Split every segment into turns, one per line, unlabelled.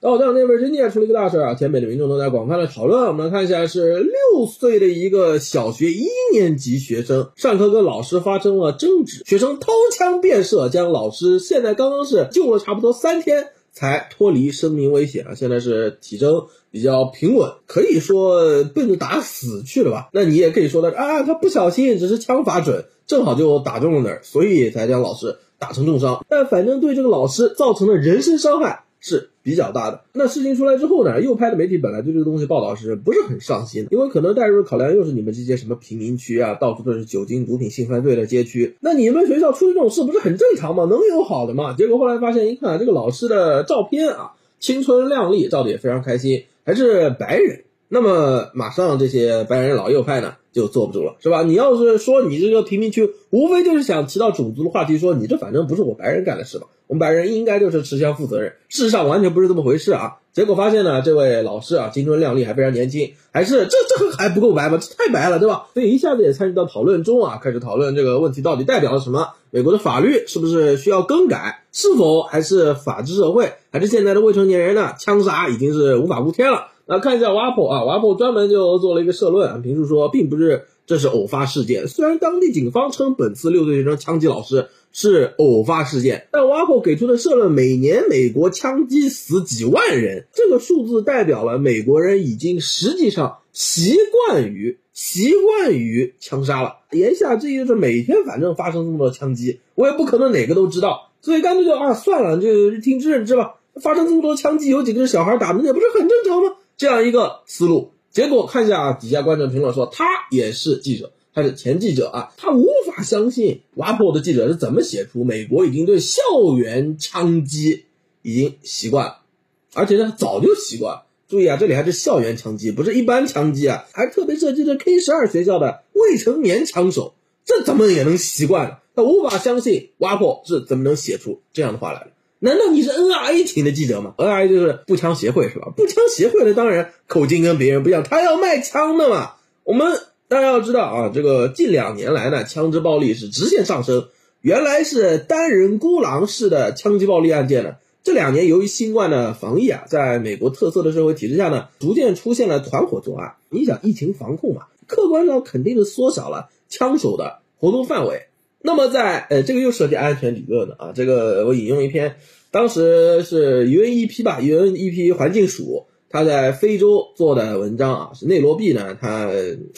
到，这两天维珍尼亚出了一个大事啊，全美的民众都在广泛的讨论。我们来看一下，是六岁的一个小学一年级学生上课跟老师发生了争执，学生掏枪便射，将老师现在刚刚是救了差不多三天才脱离生命危险啊，现在是体征比较平稳，可以说奔着打死去了吧？那你也可以说的啊，他不小心，只是枪法准，正好就打中了那儿，所以才将老师打成重伤。但反正对这个老师造成的人身伤害。是比较大的。那事情出来之后呢，右派的媒体本来对这个东西报道是不是很上心？因为可能带入的考量又是你们这些什么贫民区啊，到处都是酒精、毒品、性犯罪的街区，那你们学校出这种事不是很正常吗？能有好的吗？结果后来发现一看，这个老师的照片啊，青春靓丽，照的也非常开心，还是白人。那么马上这些白人老右派呢就坐不住了，是吧？你要是说你这个贫民区，无非就是想提到种族的话题，说你这反正不是我白人干的事吧？我们白人应该就是持枪负责任。事实上完全不是这么回事啊！结果发现呢，这位老师啊，青春靓丽，还非常年轻，还是这这还不够白吗？这太白了，对吧？所以一下子也参与到讨论中啊，开始讨论这个问题到底代表了什么？美国的法律是不是需要更改？是否还是法治社会？还是现在的未成年人呢？枪杀已经是无法无天了？那看一下 WAPO 啊，WAPO 专门就做了一个社论啊，评述说，并不是这是偶发事件。虽然当地警方称本次六岁学生枪击老师是偶发事件，但 WAPO 给出的社论，每年美国枪击死几万人，这个数字代表了美国人已经实际上习惯于习惯于枪杀了。言下之意就是每天反正发生这么多枪击，我也不可能哪个都知道，所以干脆就啊算了，就听之任之吧。发生这么多枪击，有几个是小孩打的，那不是很正常吗？这样一个思路，结果看一下啊底下观众评论说，他也是记者，他是前记者啊，他无法相信 WAPO 的记者是怎么写出美国已经对校园枪击已经习惯了，而且呢早就习惯。注意啊，这里还是校园枪击，不是一般枪击啊，还特别设计的 K 十二学校的未成年枪手，这怎么也能习惯呢？他无法相信 WAPO 是怎么能写出这样的话来的。难道你是 NRA 请的记者吗？NRA 就是步枪协会是吧？步枪协会的当然口径跟别人不一样，他要卖枪的嘛。我们大家要知道啊，这个近两年来呢，枪支暴力是直线上升。原来是单人孤狼式的枪击暴力案件呢，这两年由于新冠的防疫啊，在美国特色的社会体制下呢，逐渐出现了团伙作案。你想疫情防控嘛，客观上肯定是缩小了枪手的活动范围。那么在呃，这个又涉及安全理论了啊。这个我引用一篇，当时是 UNEP 吧，UNEP 环境署他在非洲做的文章啊，是内罗毕呢，它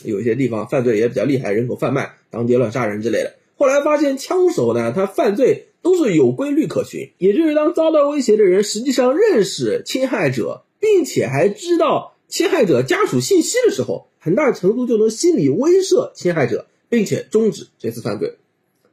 有一些地方犯罪也比较厉害，人口贩卖、当街乱杀人之类的。后来发现枪手呢，他犯罪都是有规律可循，也就是当遭到威胁的人实际上认识侵害者，并且还知道侵害者家属信息的时候，很大程度就能心理威慑侵害者，并且终止这次犯罪。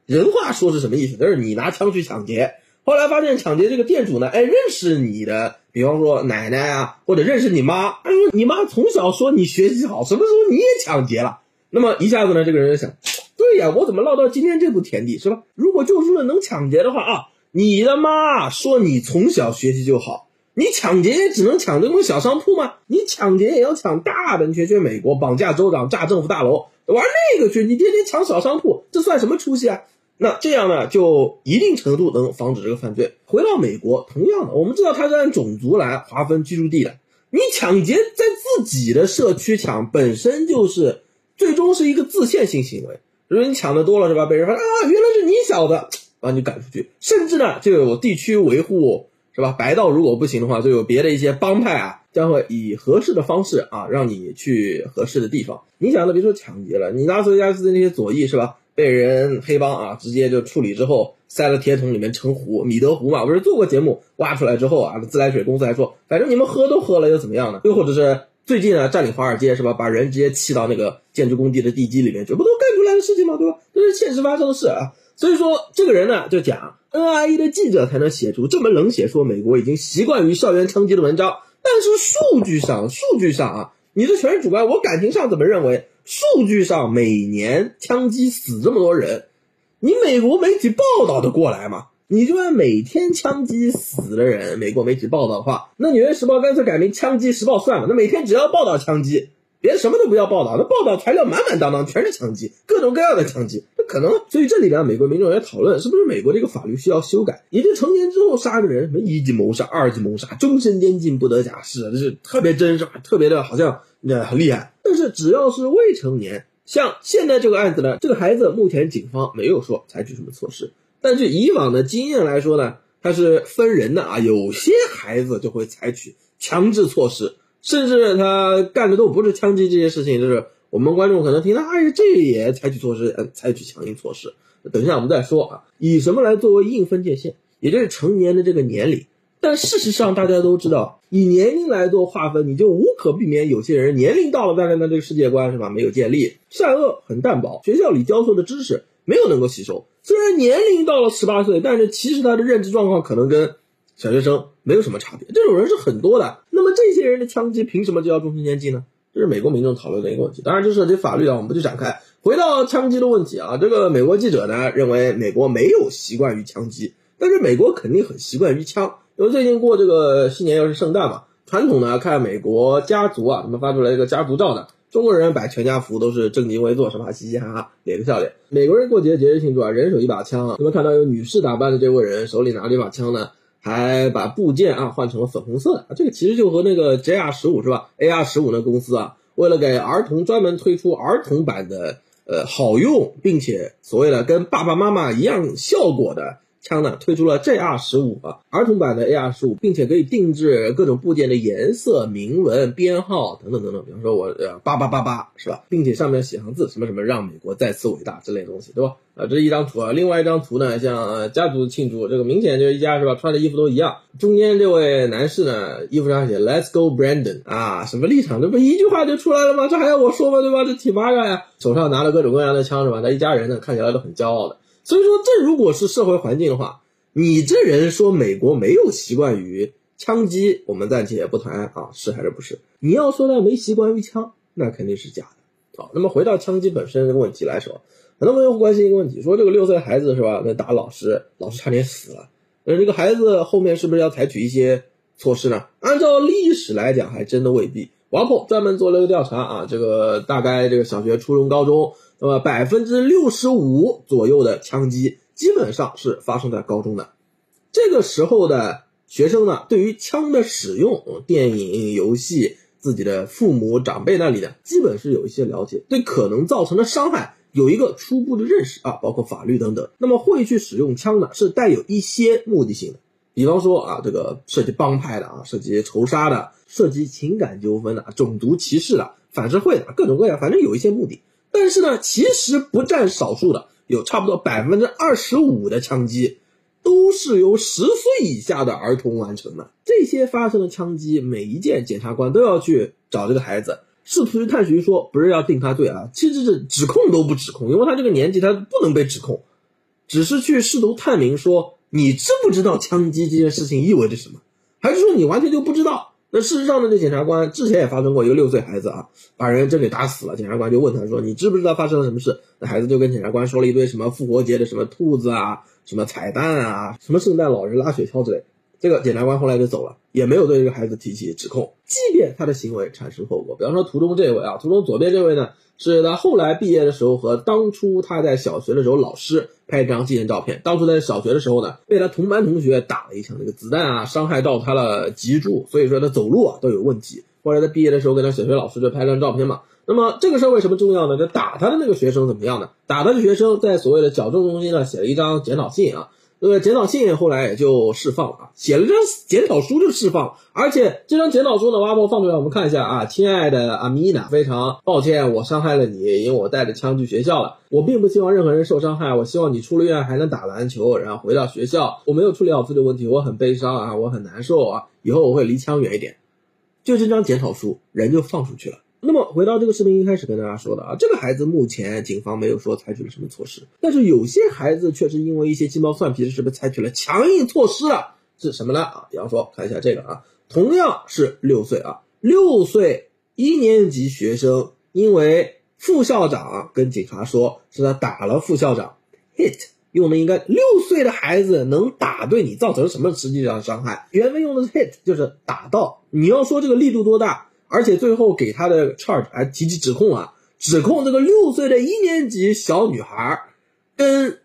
人话说是什么意思？就是你拿枪去抢劫，后来发现抢劫这个店主呢，哎，认识你的，比方说奶奶啊，或者认识你妈，哎，你妈从小说你学习好，什么时候你也抢劫了？那么一下子呢，这个人就想，对呀，我怎么落到今天这步田地，是吧？如果就是说能抢劫的话啊，你的妈说你从小学习就好，你抢劫也只能抢这种小商铺吗？你抢劫也要抢大的，你学学美国绑架州长、炸政府大楼，玩那个去，你天天抢小商铺，这算什么出息啊？那这样呢，就一定程度能防止这个犯罪。回到美国，同样的，我们知道它是按种族来划分居住地的。你抢劫在自己的社区抢，本身就是最终是一个自限性行为。如果你抢的多了，是吧？被人发现啊，原来是你小子，把你赶出去。甚至呢，就有地区维护，是吧？白道如果不行的话，就有别的一些帮派啊，将会以合适的方式啊，让你去合适的地方。你想的，别说抢劫了，你拉斯维加斯的那些左翼，是吧？被人黑帮啊，直接就处理之后，塞了铁桶里面成湖，米德湖嘛，不是做过节目，挖出来之后啊，自来水公司还说，反正你们喝都喝了，又怎么样呢？又或者是最近啊，占领华尔街是吧？把人直接砌到那个建筑工地的地基里面，这不都干出来的事情吗？对吧？这是现实发生的事啊。所以说，这个人呢就讲，NIE 的记者才能写出这么冷血，说美国已经习惯于校园枪击的文章，但是数据上，数据上啊，你这全是主观，我感情上怎么认为？数据上每年枪击死这么多人，你美国媒体报道的过来吗？你就按每天枪击死的人，美国媒体报道的话，那《纽约时报》干脆改名《枪击时报》算了。那每天只要报道枪击，别什么都不要报道，那报道材料满满当当，全是枪击，各种各样的枪击。那可能，所以这里边美国民众也讨论，是不是美国这个法律需要修改？也就成年之后杀个人，什么一级谋杀、二级谋杀、终身监禁不得假释，这是特别真，是吧？特别的好像那很厉害。但是只要是未成年，像现在这个案子呢，这个孩子目前警方没有说采取什么措施，但据以往的经验来说呢，它是分人的啊，有些孩子就会采取强制措施。甚至他干的都不是枪击这些事情，就是我们观众可能听到，哎，这也采取措施，采取强硬措施。等一下我们再说啊，以什么来作为硬分界线？也就是成年的这个年龄。但事实上大家都知道，以年龄来做划分，你就无可避免有些人年龄到了，但是呢这个世界观是吧没有建立，善恶很淡薄，学校里教授的知识没有能够吸收。虽然年龄到了十八岁，但是其实他的认知状况可能跟。小学生没有什么差别，这种人是很多的。那么这些人的枪击凭什么就要终身监禁呢？这是美国民众讨论的一个问题。当然，这涉及法律啊，我们不去展开。回到枪击的问题啊，这个美国记者呢认为美国没有习惯于枪击，但是美国肯定很习惯于枪。因为最近过这个新年又是圣诞嘛，传统呢看美国家族啊，他们发出来一个家族照呢，中国人摆全家福都是正襟危坐，是吧？嘻嘻哈哈，咧个笑脸。美国人过节节日庆祝啊，人手一把枪。你们看到有女士打扮的这位人手里拿着一把枪呢？还把部件啊换成了粉红色的，这个其实就和那个 JR 十五是吧？AR 十五那公司啊，为了给儿童专门推出儿童版的，呃，好用并且所谓的跟爸爸妈妈一样效果的。枪呢推出了 JR 十五啊，儿童版的 AR 十五，并且可以定制各种部件的颜色、铭文、编号等等等等。比方说我呃八八八八是吧，并且上面写上字，什么什么让美国再次伟大之类的东西，对吧？啊，这是一张图啊。另外一张图呢，像呃家族庆祝，这个明显就是一家是吧？穿的衣服都一样。中间这位男士呢，衣服上写 Let's go Brandon 啊，什么立场？这不一句话就出来了吗？这还要我说吗？对吧？这挺麻烦呀，手上拿了各种各样的枪是吧？他一家人呢，看起来都很骄傲的。所以说，这如果是社会环境的话，你这人说美国没有习惯于枪击，我们暂且不谈啊，是还是不是？你要说他没习惯于枪，那肯定是假的。好，那么回到枪击本身这个问题来说，很多朋友会关心一个问题，说这个六岁孩子是吧，那打老师，老师差点死了，那这个孩子后面是不是要采取一些措施呢？按照历史来讲，还真的未必。王鹏专门做了个调查啊，这个大概这个小学、初中、高中。那么百分之六十五左右的枪击基本上是发生在高中的，这个时候的学生呢，对于枪的使用，电影、游戏，自己的父母长辈那里呢，基本是有一些了解，对可能造成的伤害有一个初步的认识啊，包括法律等等。那么会去使用枪呢，是带有一些目的性的，比方说啊，这个涉及帮派的啊，涉及仇杀的，涉及情感纠纷的，种族歧视的，反社会的，各种各样，反正有一些目的。但是呢，其实不占少数的，有差不多百分之二十五的枪击，都是由十岁以下的儿童完成的。这些发生的枪击，每一件检察官都要去找这个孩子，试图去探寻，说不是要定他罪啊，其实是指控都不指控，因为他这个年纪他不能被指控，只是去试图探明说你知不知道枪击这件事情意味着什么，还是说你完全就不知道？那事实上呢，这检察官之前也发生过一个六岁孩子啊，把人真给打死了。检察官就问他说：“你知不知道发生了什么事？”那孩子就跟检察官说了一堆什么复活节的什么兔子啊，什么彩蛋啊，什么圣诞老人拉雪橇之类。这个检察官后来就走了，也没有对这个孩子提起指控。即便他的行为产生后果，比方说图中这位啊，图中左边这位呢，是他后来毕业的时候和当初他在小学的时候老师拍一张纪念照片。当初在小学的时候呢，被他同班同学打了一枪，那个子弹啊伤害到他了脊柱，所以说他走路啊都有问题。后来他毕业的时候跟他小学老师就拍张照片嘛。那么这个事儿为什么重要呢？就打他的那个学生怎么样呢？打他的学生在所谓的矫正中心呢写了一张检讨信啊。这个检讨信后来也就释放了啊，写了张检讨书就释放了，而且这张检讨书呢，挖宝放出来我们看一下啊，亲爱的阿米娜，非常抱歉我伤害了你，因为我带着枪去学校了，我并不希望任何人受伤害，我希望你出了院还能打篮球，然后回到学校，我没有处理好自己的问题，我很悲伤啊，我很难受啊，以后我会离枪远一点，就这张检讨书，人就放出去了。那么回到这个视频一开始跟大家说的啊，这个孩子目前警方没有说采取了什么措施，但是有些孩子确实因为一些鸡毛蒜皮的事被采取了强硬措施了，是什么呢？啊，比方说看一下这个啊，同样是六岁啊，六岁一年级学生因为副校长跟警察说是他打了副校长，hit 用的应该六岁的孩子能打对你造成什么实际上的伤害？原文用的是 hit，就是打到，你要说这个力度多大？而且最后给他的 charge 还提起指控啊，指控这个六岁的一年级小女孩跟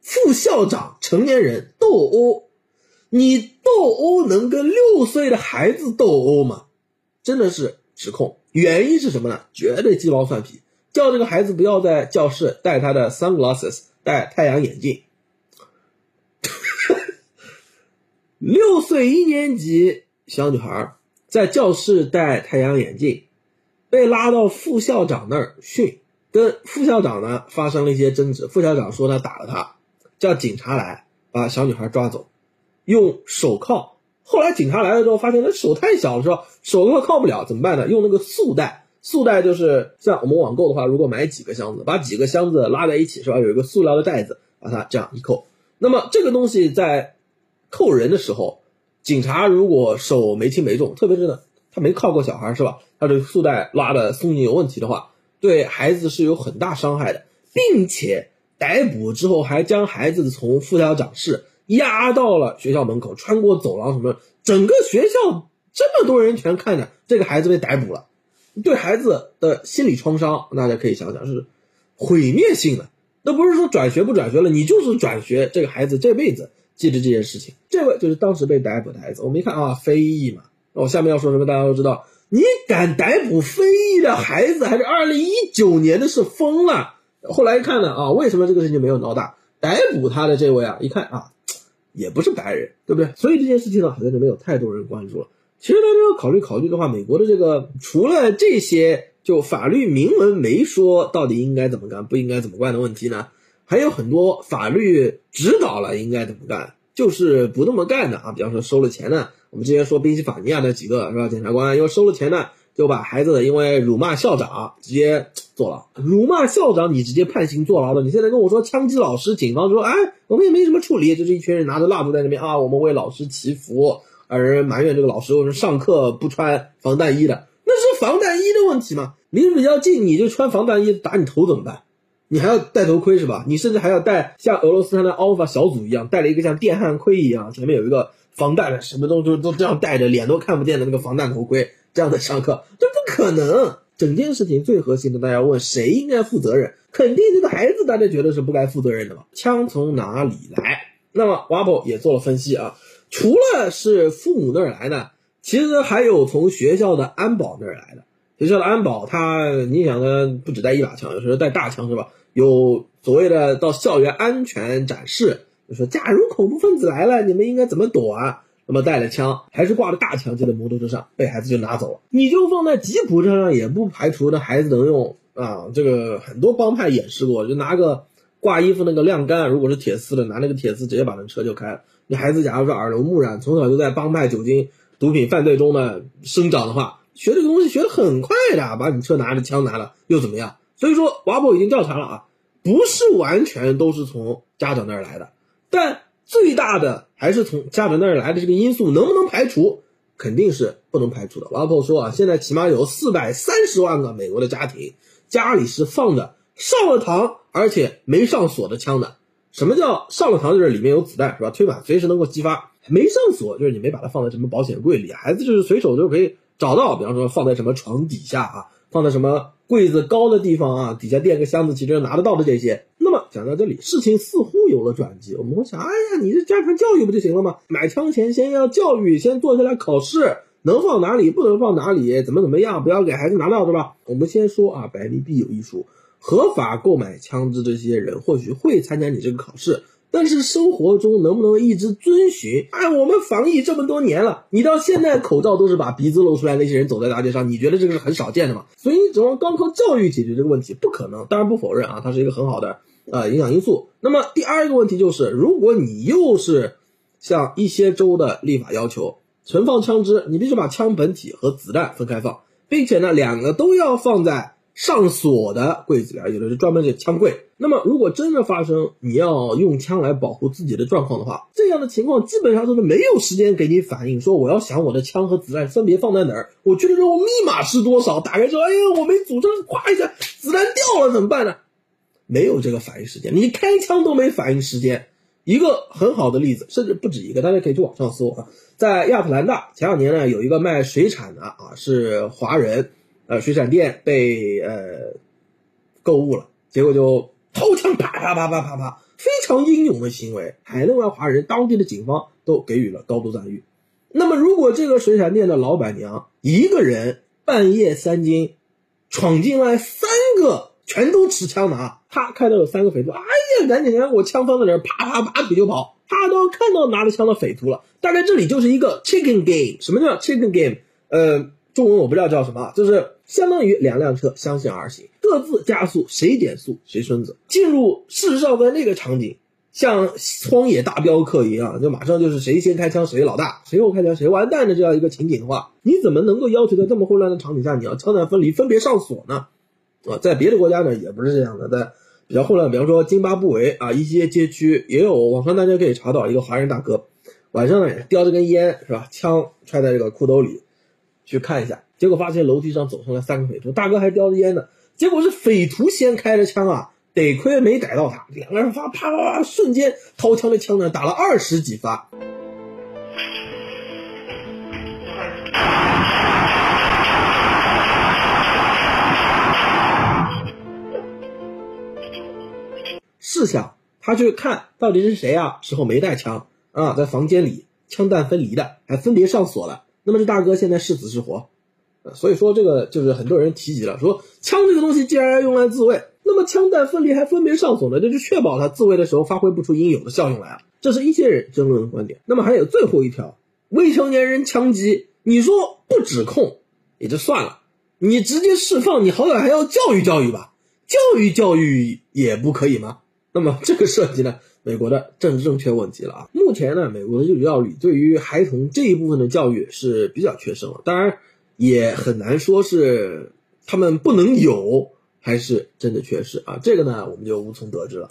副校长成年人斗殴。你斗殴能跟六岁的孩子斗殴吗？真的是指控，原因是什么呢？绝对鸡毛蒜皮，叫这个孩子不要在教室戴他的 sunglasses，戴太阳眼镜。六岁一年级小女孩在教室戴太阳眼镜，被拉到副校长那儿训，跟副校长呢发生了一些争执。副校长说他打了他，叫警察来把小女孩抓走。用手铐，后来警察来了之后，发现他手太小了，是吧？手铐铐不了，怎么办呢？用那个束带，束带就是像我们网购的话，如果买几个箱子，把几个箱子拉在一起，是吧？有一个塑料的袋子，把它这样一扣。那么这个东西在扣人的时候，警察如果手没轻没重，特别是呢，他没铐过小孩，是吧？他这个束带拉的松紧有问题的话，对孩子是有很大伤害的，并且逮捕之后还将孩子从副校长室。押到了学校门口，穿过走廊，什么？整个学校这么多人全看着这个孩子被逮捕了，对孩子的心理创伤，大家可以想想是毁灭性的。那不是说转学不转学了，你就是转学，这个孩子这辈子记着这件事情。这位就是当时被逮捕的孩子，我们一看啊，非裔嘛。那我下面要说什么，大家都知道。你敢逮捕非裔的孩子，还是二零一九年的事，疯了。后来一看呢，啊，为什么这个事情没有闹大？逮捕他的这位啊，一看啊。也不是白人，对不对？所以这件事情呢，好像就没有太多人关注了。其实大家要考虑考虑的话，美国的这个除了这些就法律明文没说到底应该怎么干、不应该怎么干的问题呢，还有很多法律指导了应该怎么干，就是不那么干的啊。比方说收了钱呢，我们之前说宾夕法尼亚那几个是吧？检察官因为收了钱呢。就把孩子因为辱骂校长直接坐牢，辱骂校长你直接判刑坐牢的。你现在跟我说枪击老师，警方说哎，我们也没什么处理，就是一群人拿着蜡烛在那边啊，我们为老师祈福，而埋怨这个老师为什么上课不穿防弹衣的，那是防弹衣的问题吗？离得比较近你就穿防弹衣打你头怎么办？你还要戴头盔是吧？你甚至还要戴像俄罗斯他的 Alpha 小组一样，戴了一个像电焊盔一样，前面有一个防弹的，什么东西都这样戴着，脸都看不见的那个防弹头盔。这样的上课，这不可能。整件事情最核心的，大家问谁应该负责任？肯定这个孩子，大家觉得是不该负责任的嘛？枪从哪里来？那么 w a b o 也做了分析啊，除了是父母那儿来的，其实还有从学校的安保那儿来的。学校的安保，他你想呢，不只带一把枪，有时候带大枪是吧？有所谓的到校园安全展示，就说假如恐怖分子来了，你们应该怎么躲啊？那么带了枪，还是挂着大枪，就在摩托车上，被孩子就拿走了。你就放在吉普车上，也不排除那孩子能用啊。这个很多帮派演示过，就拿个挂衣服那个晾干，如果是铁丝的，拿那个铁丝直接把那车就开了。你孩子假如说耳濡目染，从小就在帮派、酒精、毒品犯罪中呢生长的话，学这个东西学得很快的，把你车拿着枪拿了又怎么样？所以说，瓦博已经调查了啊，不是完全都是从家长那儿来的，但。最大的还是从家长那儿来的这个因素能不能排除？肯定是不能排除的。瓦普说啊，现在起码有四百三十万个美国的家庭家里是放的上了膛而且没上锁的枪的。什么叫上了膛？就是里面有子弹是吧？推板随时能够激发。没上锁就是你没把它放在什么保险柜里，孩子就是随手就可以找到。比方说放在什么床底下啊，放在什么柜子高的地方啊，底下垫个箱子，其实拿得到的这些。那么讲到这里，事情似乎有了转机。我们会想，哎呀，你这加强教育不就行了吗？买枪前先要教育，先坐下来考试，能放哪里，不能放哪里，怎么怎么样，不要给孩子拿到，对吧？我们先说啊，百利必有一疏，合法购买枪支这些人或许会参加你这个考试，但是生活中能不能一直遵循？哎，我们防疫这么多年了，你到现在口罩都是把鼻子露出来，那些人走在大街上，你觉得这个是很少见的吗？所以你指望光靠教育解决这个问题，不可能。当然不否认啊，它是一个很好的。呃，影响因素。那么第二个问题就是，如果你又是像一些州的立法要求，存放枪支，你必须把枪本体和子弹分开放，并且呢，两个都要放在上锁的柜子里啊，有的是专门的枪柜。那么，如果真的发生你要用枪来保护自己的状况的话，这样的情况基本上都是没有时间给你反应，说我要想我的枪和子弹分别放在哪儿，我去了之后密码是多少，打开之后，哎呀，我没组成，咵一下子弹掉了怎么办呢？没有这个反应时间，你开枪都没反应时间，一个很好的例子，甚至不止一个，大家可以去网上搜啊，在亚特兰大前两年呢，有一个卖水产的啊，是华人，呃，水产店被呃购物了，结果就掏枪啪啪啪啪啪啪，非常英勇的行为，海内外华人、当地的警方都给予了高度赞誉。那么，如果这个水产店的老板娘一个人半夜三更闯进来三个全都持枪的啊，他看到有三个匪徒，哎呀，赶紧让我枪放在那儿，啪啪拔腿就跑。他都看到拿着枪的匪徒了。大概这里就是一个 chicken game。什么叫 chicken game？呃，中文我不知道叫什么，就是相当于两辆车相向而行，各自加速，谁减速谁孙子。进入事实上在那个场景。像荒野大镖客一样，就马上就是谁先开枪谁老大，谁后开枪谁完蛋的这样一个情景的话，你怎么能够要求在这么混乱的场景下，你要枪弹分离、分别上锁呢？啊，在别的国家呢也不是这样的，在比较混乱，比方说津巴布韦啊，一些街区也有，网上大家可以查到一个华人大哥，晚上呢叼着根烟是吧，枪揣在这个裤兜里，去看一下，结果发现楼梯上走上来三个匪徒，大哥还叼着烟呢，结果是匪徒先开的枪啊。得亏没逮到他，两个人发啪啪啪，瞬间掏枪的枪呢打了二十几发。试想，他去看到底是谁啊？时候没带枪啊，在房间里枪弹分离的，还分别上锁了。那么这大哥现在是死是活？所以说这个就是很多人提及了，说枪这个东西既然要用来自卫。那么枪弹分离还分别上锁呢，这就确保他自卫的时候发挥不出应有的效用来啊。这是一些人争论的观点。那么还有最后一条，未成年人枪击，你说不指控也就算了，你直接释放，你好歹还要教育教育吧？教育教育也不可以吗？那么这个涉及呢美国的政治正确问题了啊。目前呢，美国的幼教育对于孩童这一部分的教育是比较缺失了，当然也很难说是他们不能有。还是真的缺失啊？这个呢，我们就无从得知了。